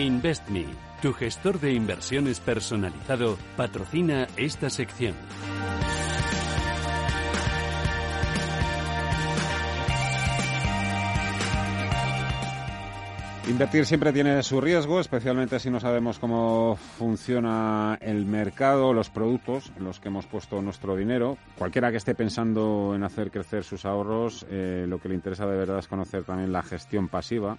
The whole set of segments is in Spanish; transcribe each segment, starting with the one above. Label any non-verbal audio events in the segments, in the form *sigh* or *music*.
InvestMe, tu gestor de inversiones personalizado, patrocina esta sección. Invertir siempre tiene su riesgo, especialmente si no sabemos cómo funciona el mercado, los productos en los que hemos puesto nuestro dinero. Cualquiera que esté pensando en hacer crecer sus ahorros, eh, lo que le interesa de verdad es conocer también la gestión pasiva.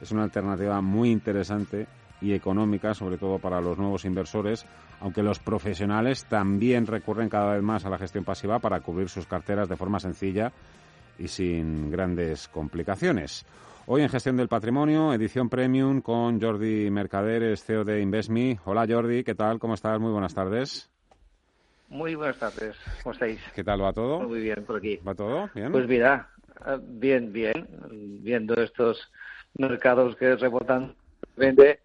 Es una alternativa muy interesante y económica, sobre todo para los nuevos inversores, aunque los profesionales también recurren cada vez más a la gestión pasiva para cubrir sus carteras de forma sencilla y sin grandes complicaciones. Hoy en Gestión del Patrimonio, edición premium con Jordi Mercader, CEO de InvestMe. Hola Jordi, ¿qué tal? ¿Cómo estás? Muy buenas tardes. Muy buenas tardes, ¿cómo estáis? ¿Qué tal va todo? Muy bien, por aquí. ¿Va todo? ¿Bien? Pues mira, eh, bien, bien, viendo estos mercados que rebotan, vende,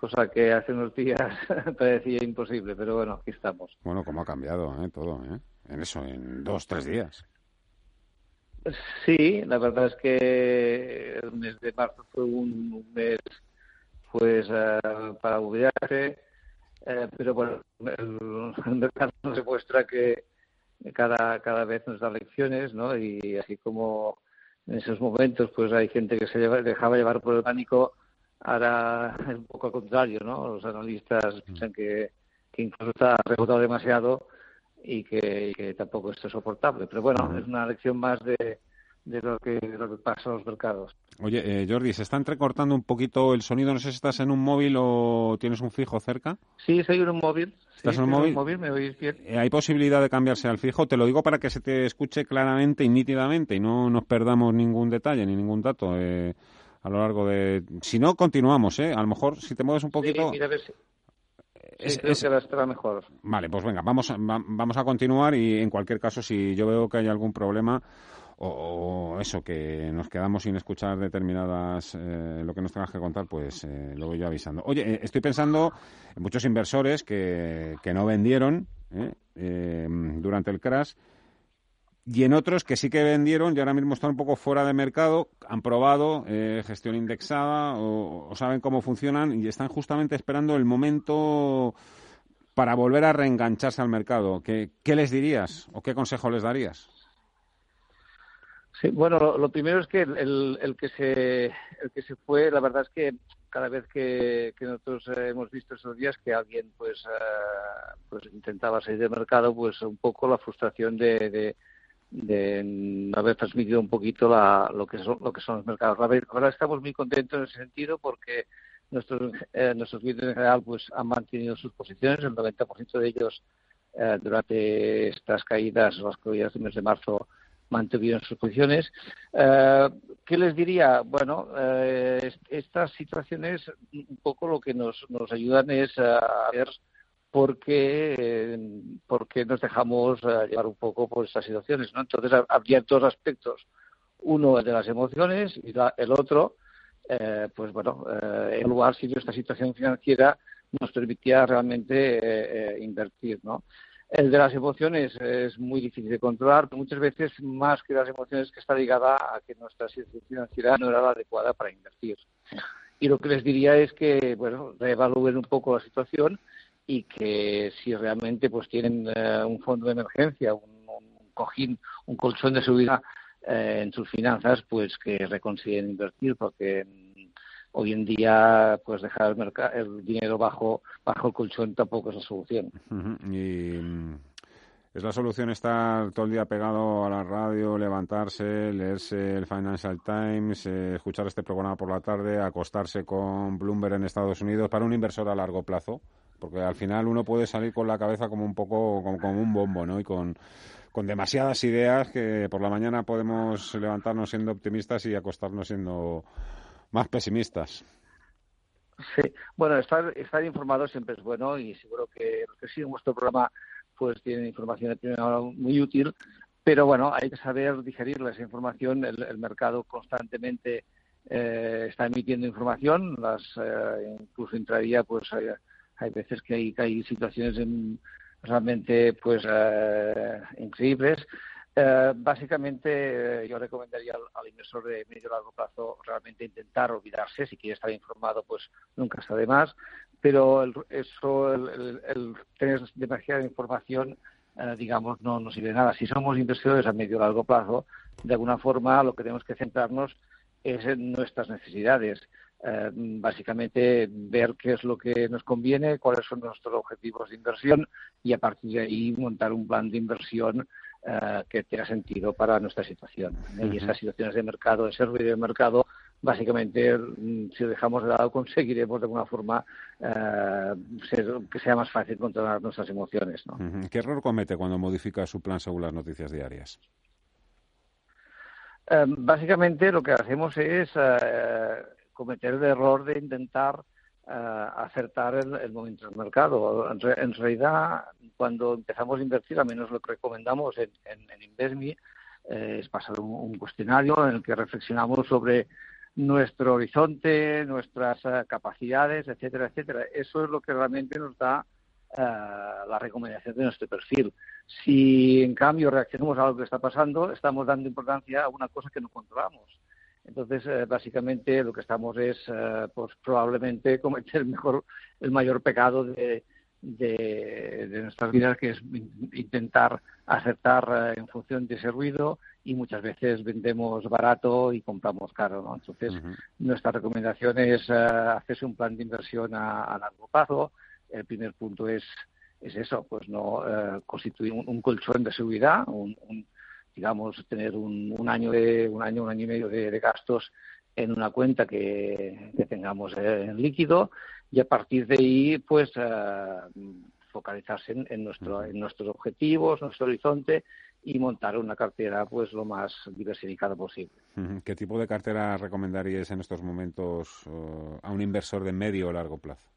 cosa que hace unos días *laughs* parecía imposible, pero bueno, aquí estamos. Bueno, cómo ha cambiado ¿eh? todo, ¿eh? En eso, en dos, tres días. Sí, la verdad es que el mes de marzo fue un, mes pues eh, para olvidarse, eh, pero bueno, el, mercado *laughs* nos demuestra que cada, cada vez nos da lecciones, ¿no? Y así como en esos momentos pues hay gente que se dejaba llevar por el pánico, ahora es un poco al contrario, ¿no? Los analistas mm. piensan que, que incluso está rebotado demasiado y que, tampoco es soportable. Pero bueno, es una lección más de, de lo que, lo que pasa en los mercados. Oye, eh, Jordi, se está entrecortando un poquito el sonido. No sé si estás en un móvil o tienes un fijo cerca. Sí, estoy en un móvil. ¿Estás en un móvil? móvil? ¿Me oís bien? Eh, ¿Hay posibilidad de cambiarse al fijo? Te lo digo para que se te escuche claramente y nítidamente y no nos perdamos ningún detalle ni ningún dato eh, a lo largo de... Si no, continuamos, ¿eh? A lo mejor si te mueves un poquito... Sí, mira, a ver si es, creo que va a estar mejor. Vale, pues venga, vamos, vamos a continuar y en cualquier caso, si yo veo que hay algún problema o, eso, que nos quedamos sin escuchar determinadas, eh, lo que nos tengas que contar, pues eh, lo voy yo avisando. Oye, eh, estoy pensando en muchos inversores que, que no vendieron durante el crash y en otros que sí que vendieron y ahora mismo están un poco fuera de mercado, han probado eh, gestión indexada o, saben cómo funcionan y están justamente esperando el momento para volver a reengancharse al mercado. ¿Qué, les dirías o qué consejo les darías? Sí, bueno, lo, primero es que el, el, que se, el que se fue, la verdad es que cada vez que, nosotros hemos visto esos días que alguien pues, eh, pues intentaba salir del mercado, pues un poco la frustración de de haber transmitido un poquito la, lo que son lo que son los mercados. Ahora estamos muy contentos en ese sentido porque nuestros eh, nuestros clientes en general pues han mantenido sus posiciones, el 90% de ellos eh, durante estas caídas, las caídas del mes de marzo mantuvieron sus posiciones. Eh, ¿Qué les diría? Bueno, eh, estas situaciones un poco lo que nos, nos ayudan es a ver porque, porque nos dejamos eh, llevar un poco por estas situaciones. ¿no? Entonces, habría dos aspectos. Uno de las emociones y el otro, eh, pues bueno, eh, evaluar si esta situación financiera nos permitía realmente eh, invertir. ¿no? El de las emociones es muy difícil de controlar, muchas veces más que las emociones que está ligada a que nuestra situación financiera no era la adecuada para invertir. Y lo que les diría es que, bueno, reevalúen un poco la situación y que si realmente pues tienen eh, un fondo de emergencia, un, cojín, un colchón de subida eh, en sus finanzas, pues que reconsideren invertir porque hoy en día pues dejar el, el dinero bajo bajo el colchón tampoco es la solución. Y mm, es la solución estar todo el día pegado a la radio, levantarse, leerse el Financial Times, eh, escuchar este programa por la tarde, acostarse con Bloomberg en Estados Unidos para un inversor a largo plazo porque al final uno puede salir con la cabeza como un poco como, un bombo, ¿no? Y con, con demasiadas ideas que por la mañana podemos levantarnos siendo optimistas y acostarnos siendo más pesimistas. Sí, bueno, estar, estar informado siempre es bueno y seguro que los que siguen vuestro programa pues tienen información muy útil, pero bueno, hay que saber digerirla esa información. El, mercado constantemente eh, está emitiendo información, las eh, incluso intradía pues hay veces que hay, hay situaciones realmente pues eh, increíbles. Eh, básicamente, eh, yo recomendaría al, inversor de medio y largo plazo realmente intentar olvidarse. Si quiere estar informado, pues nunca está de más. Pero eso, el, tener demasiada información, eh, digamos, no nos sirve de nada. Si somos inversores a medio y largo plazo, de alguna forma lo que tenemos que centrarnos es en nuestras necesidades. básicamente ver qué es lo que nos conviene, cuáles son nuestros objetivos de inversión y a partir de ahí montar un plan de inversión eh, que tenga sentido para nuestra situación. Y esas situaciones de mercado, ese ruido de mercado, básicamente, mm, si lo dejamos de lado, conseguiremos de alguna forma eh, que sea más fácil controlar nuestras emociones. ¿no? ¿Qué error comete cuando modifica su plan según las noticias diarias? Eh, básicamente lo que hacemos es cometer el error de intentar acertar el, momento del mercado. En, realidad, cuando empezamos a invertir, al menos lo que recomendamos en, en, Investme, eh, es pasar un, cuestionario en el que reflexionamos sobre nuestro horizonte, nuestras eh, capacidades, etcétera, etcétera. Eso es lo que realmente nos da eh, la recomendación de nuestro perfil. Si en cambio reaccionamos a lo que está pasando, estamos dando importancia a una cosa que no controlamos. Entonces, eh, básicamente lo que estamos es, eh, pues probablemente *laughs* cometer mejor, el mayor pecado de, nuestras vidas, que es intentar acertar eh, en función de ese ruido y muchas veces vendemos barato y compramos caro. ¿no? Entonces, nuestra recomendación es hacerse un plan de inversión a, largo plazo. El primer punto es, es eso, pues no constituir un, colchón de seguridad, un digamos, tener un, año de un año, un año y medio de, gastos en una cuenta que, tengamos en líquido y a partir de ahí, pues, eh, focalizarse en, nuestro, en nuestros objetivos, nuestro horizonte y montar una cartera pues lo más diversificada posible. ¿Qué tipo de cartera recomendaríais en estos momentos eh, a un inversor de medio o largo plazo?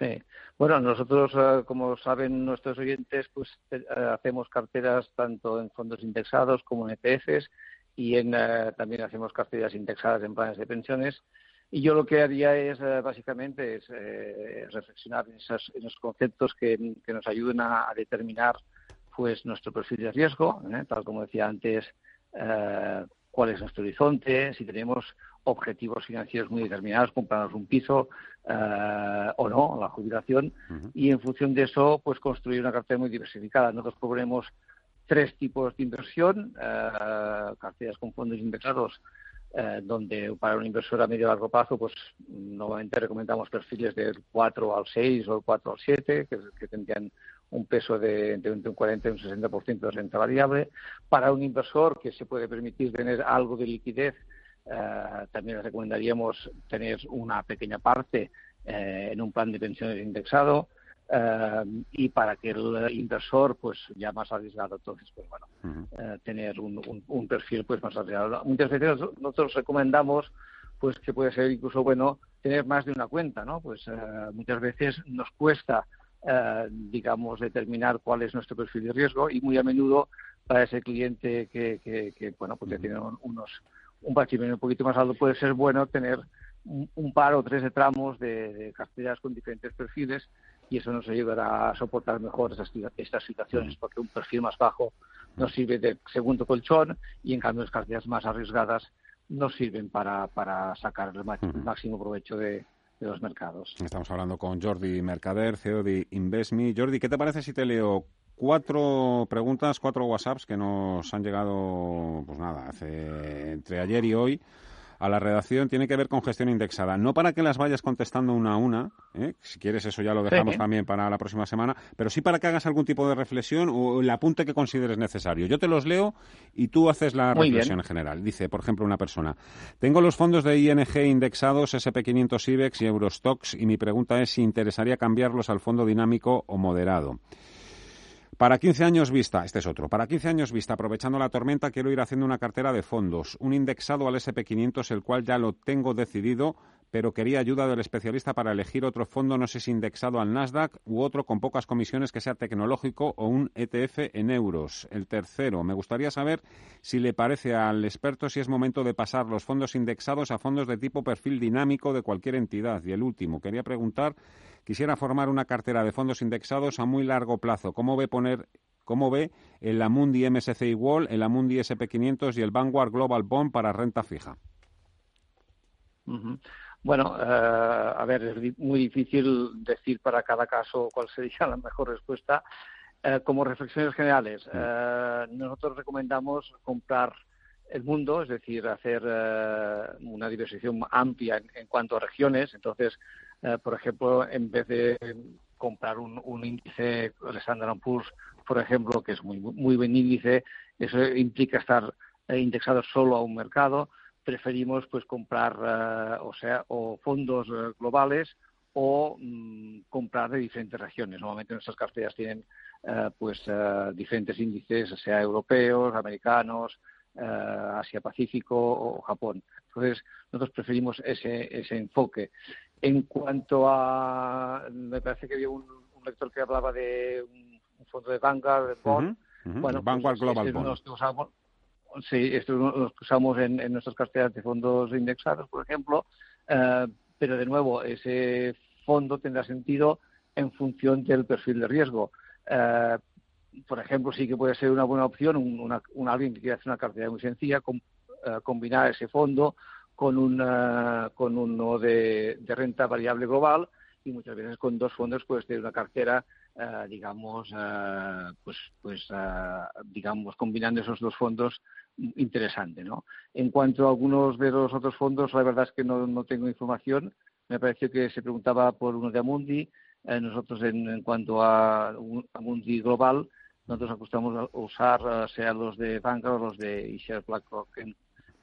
Sí. Bueno, nosotros, eh, como saben nuestros oyentes, pues eh, hacemos carteras tanto en fondos indexados como en ETFs y en, eh, también hacemos carteras indexadas en planes de pensiones. Y yo lo que haría es, básicamente, es reflexionar en, esos, conceptos que, nos ayuden a, determinar pues nuestro perfil de riesgo, tal como decía antes, cuál es nuestro horizonte, si tenemos objetivos financieros muy determinados, comprarnos un piso eh, o no, la jubilación, y en función de eso, pues construir una cartera muy diversificada. Nosotros proponemos tres tipos de inversión, eh, carteras con fondos indexados, eh, donde para un inversor a medio y largo plazo, pues normalmente recomendamos perfiles del 4 al 6 o el 4 al 7, que, que tendrían un peso de entre un 40 y un 60% de renta variable. Para un inversor que se puede permitir tener algo de liquidez, eh, también recomendaríamos tener una pequeña parte eh, en un plan de pensiones indexado. Eh, y para que el inversor pues ya más arriesgado entonces pues bueno tener un, un, perfil pues más arriesgado. Muchas veces nosotros recomendamos pues que puede ser incluso bueno tener más de una cuenta no pues muchas veces nos cuesta eh, digamos, determinar cuál es nuestro perfil de riesgo y muy a menudo para ese cliente que, que, bueno, pues ya tiene unos, un patrimonio un poquito más alto, puede ser bueno tener un, par o tres de tramos de, carteras con diferentes perfiles y eso nos ayudará a soportar mejor estas situaciones, porque un perfil más bajo nos sirve de segundo colchón y en cambio las carteras más arriesgadas nos sirven para, para sacar el máximo provecho de, de los mercados. Estamos hablando con Jordi Mercader, CEO de InvestMe. Jordi, ¿qué te parece si te leo cuatro preguntas, cuatro WhatsApps que nos han llegado, pues nada, hace, entre ayer y hoy? a la redacción tiene que ver con gestión indexada. No para que las vayas contestando una a una, ¿eh? si quieres eso ya lo dejamos también para la próxima semana, pero sí para que hagas algún tipo de reflexión o el apunte que consideres necesario. Yo te los leo y tú haces la reflexión en general. Dice, por ejemplo, una persona, tengo los fondos de ING indexados SP500 IBEX y Eurostox y mi pregunta es si interesaría cambiarlos al fondo dinámico o moderado. Para 15 años vista, este es otro, para 15 años vista, aprovechando la tormenta, quiero ir haciendo una cartera de fondos, un indexado al SP500, el cual ya lo tengo decidido, pero quería ayuda del especialista para elegir otro fondo, no sé si indexado al Nasdaq u otro con pocas comisiones que sea tecnológico o un ETF en euros. El tercero, me gustaría saber si le parece al experto si es momento de pasar los fondos indexados a fondos de tipo perfil dinámico de cualquier entidad. Y el último, quería preguntar Quisiera formar una cartera de fondos indexados a muy largo plazo. ¿Cómo ve poner ¿Cómo ve el Amundi MSCI World, el Amundi SP500 y el Vanguard Global Bond para renta fija? Bueno, eh, a ver, es muy difícil decir para cada caso cuál sería *laughs* la mejor respuesta. Eh, como reflexiones generales, eh, nosotros recomendamos comprar el mundo, es decir, hacer una diversificación amplia en, cuanto a regiones. Entonces, por ejemplo, en vez de comprar un, índice, el Standard Poor's, por ejemplo, que es muy, muy buen índice, eso implica estar indexado solo a un mercado preferimos pues comprar eh, o sea o fondos eh, globales o mm, comprar de diferentes regiones. Normalmente nuestras carteras tienen eh, pues diferentes índices, sea europeos, americanos, Asia Pacífico o Japón. Entonces nosotros preferimos ese, ese enfoque. En cuanto a, me parece que había un, lector que hablaba de un, fondo de Vanguard, Bond. Bueno, Vanguard pues, Global Bond. Sí, esto lo usamos en, nuestras carteras de fondos indexados, por ejemplo, eh, pero de nuevo, ese fondo tendrá sentido en función del perfil de riesgo. Eh, por ejemplo, sí que puede ser una buena opción un, alguien que quiere hacer una cartera muy sencilla, eh, combinar ese fondo con, un con uno de, de, renta variable global y muchas veces con dos fondos puedes tener una cartera eh, digamos, eh, pues, pues eh, digamos, combinando esos dos fondos interesante, ¿no? En cuanto a algunos de los otros fondos, la verdad es que no, no tengo información. Me pareció que se preguntaba por uno de Amundi. nosotros, en, cuanto a Amundi Global, nosotros acostumbramos a usar, sea los de banca o los de Isher BlackRock,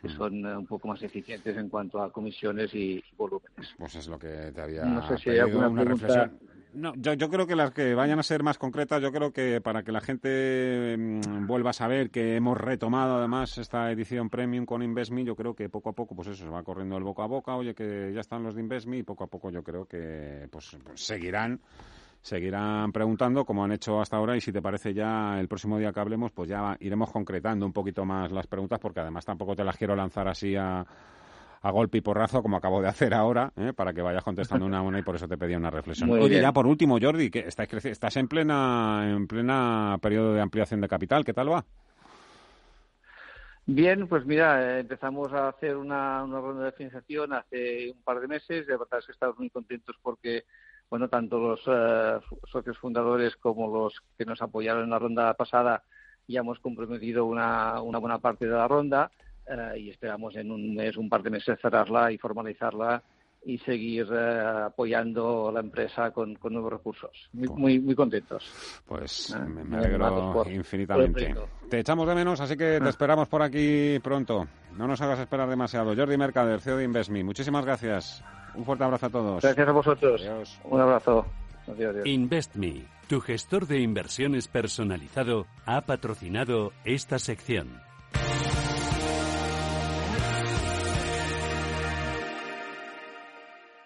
que son un poco más eficientes en cuanto a comisiones y, volúmenes. Pues es lo que te había no sé si hay alguna una reflexión. No, yo, yo, creo que las que vayan a ser más concretas, yo creo que para que la gente mm, vuelva a saber que hemos retomado además esta edición premium con InvestMe, yo creo que poco a poco, pues eso, se va corriendo el boca a boca, oye, que ya están los de InvestMe y poco a poco yo creo que pues, pues, seguirán seguirán preguntando como han hecho hasta ahora y si te parece ya el próximo día que hablemos pues ya iremos concretando un poquito más las preguntas porque además tampoco te las quiero lanzar así a a golpe y porrazo, como acabo de hacer ahora, ¿eh? para que vayas contestando una a una y por eso te pedía una reflexión. Oye, ya por último, Jordi, que estás, estás en plena en plena periodo de ampliación de capital, ¿qué tal va? Bien, pues mira, eh, empezamos a hacer una, ronda de financiación hace un par de meses. De verdad es que estamos muy contentos porque, bueno, tanto los eh, socios fundadores como los que nos apoyaron en la ronda pasada ya hemos comprometido una, una buena parte de la ronda. Eh, y esperamos en un mes, un par de meses cerrarla y formalizarla y seguir eh, apoyando la empresa con, nuevos recursos. Muy, muy, muy contentos. Pues ah, me, alegro infinitamente. Te echamos de menos, así que te ah. esperamos por aquí pronto. No nos hagas esperar demasiado. Jordi Mercader, CEO de InvestMe. Muchísimas gracias. Un fuerte abrazo a todos. Gracias a vosotros. Un abrazo. InvestMe, tu gestor de inversiones personalizado, ha patrocinado esta sección.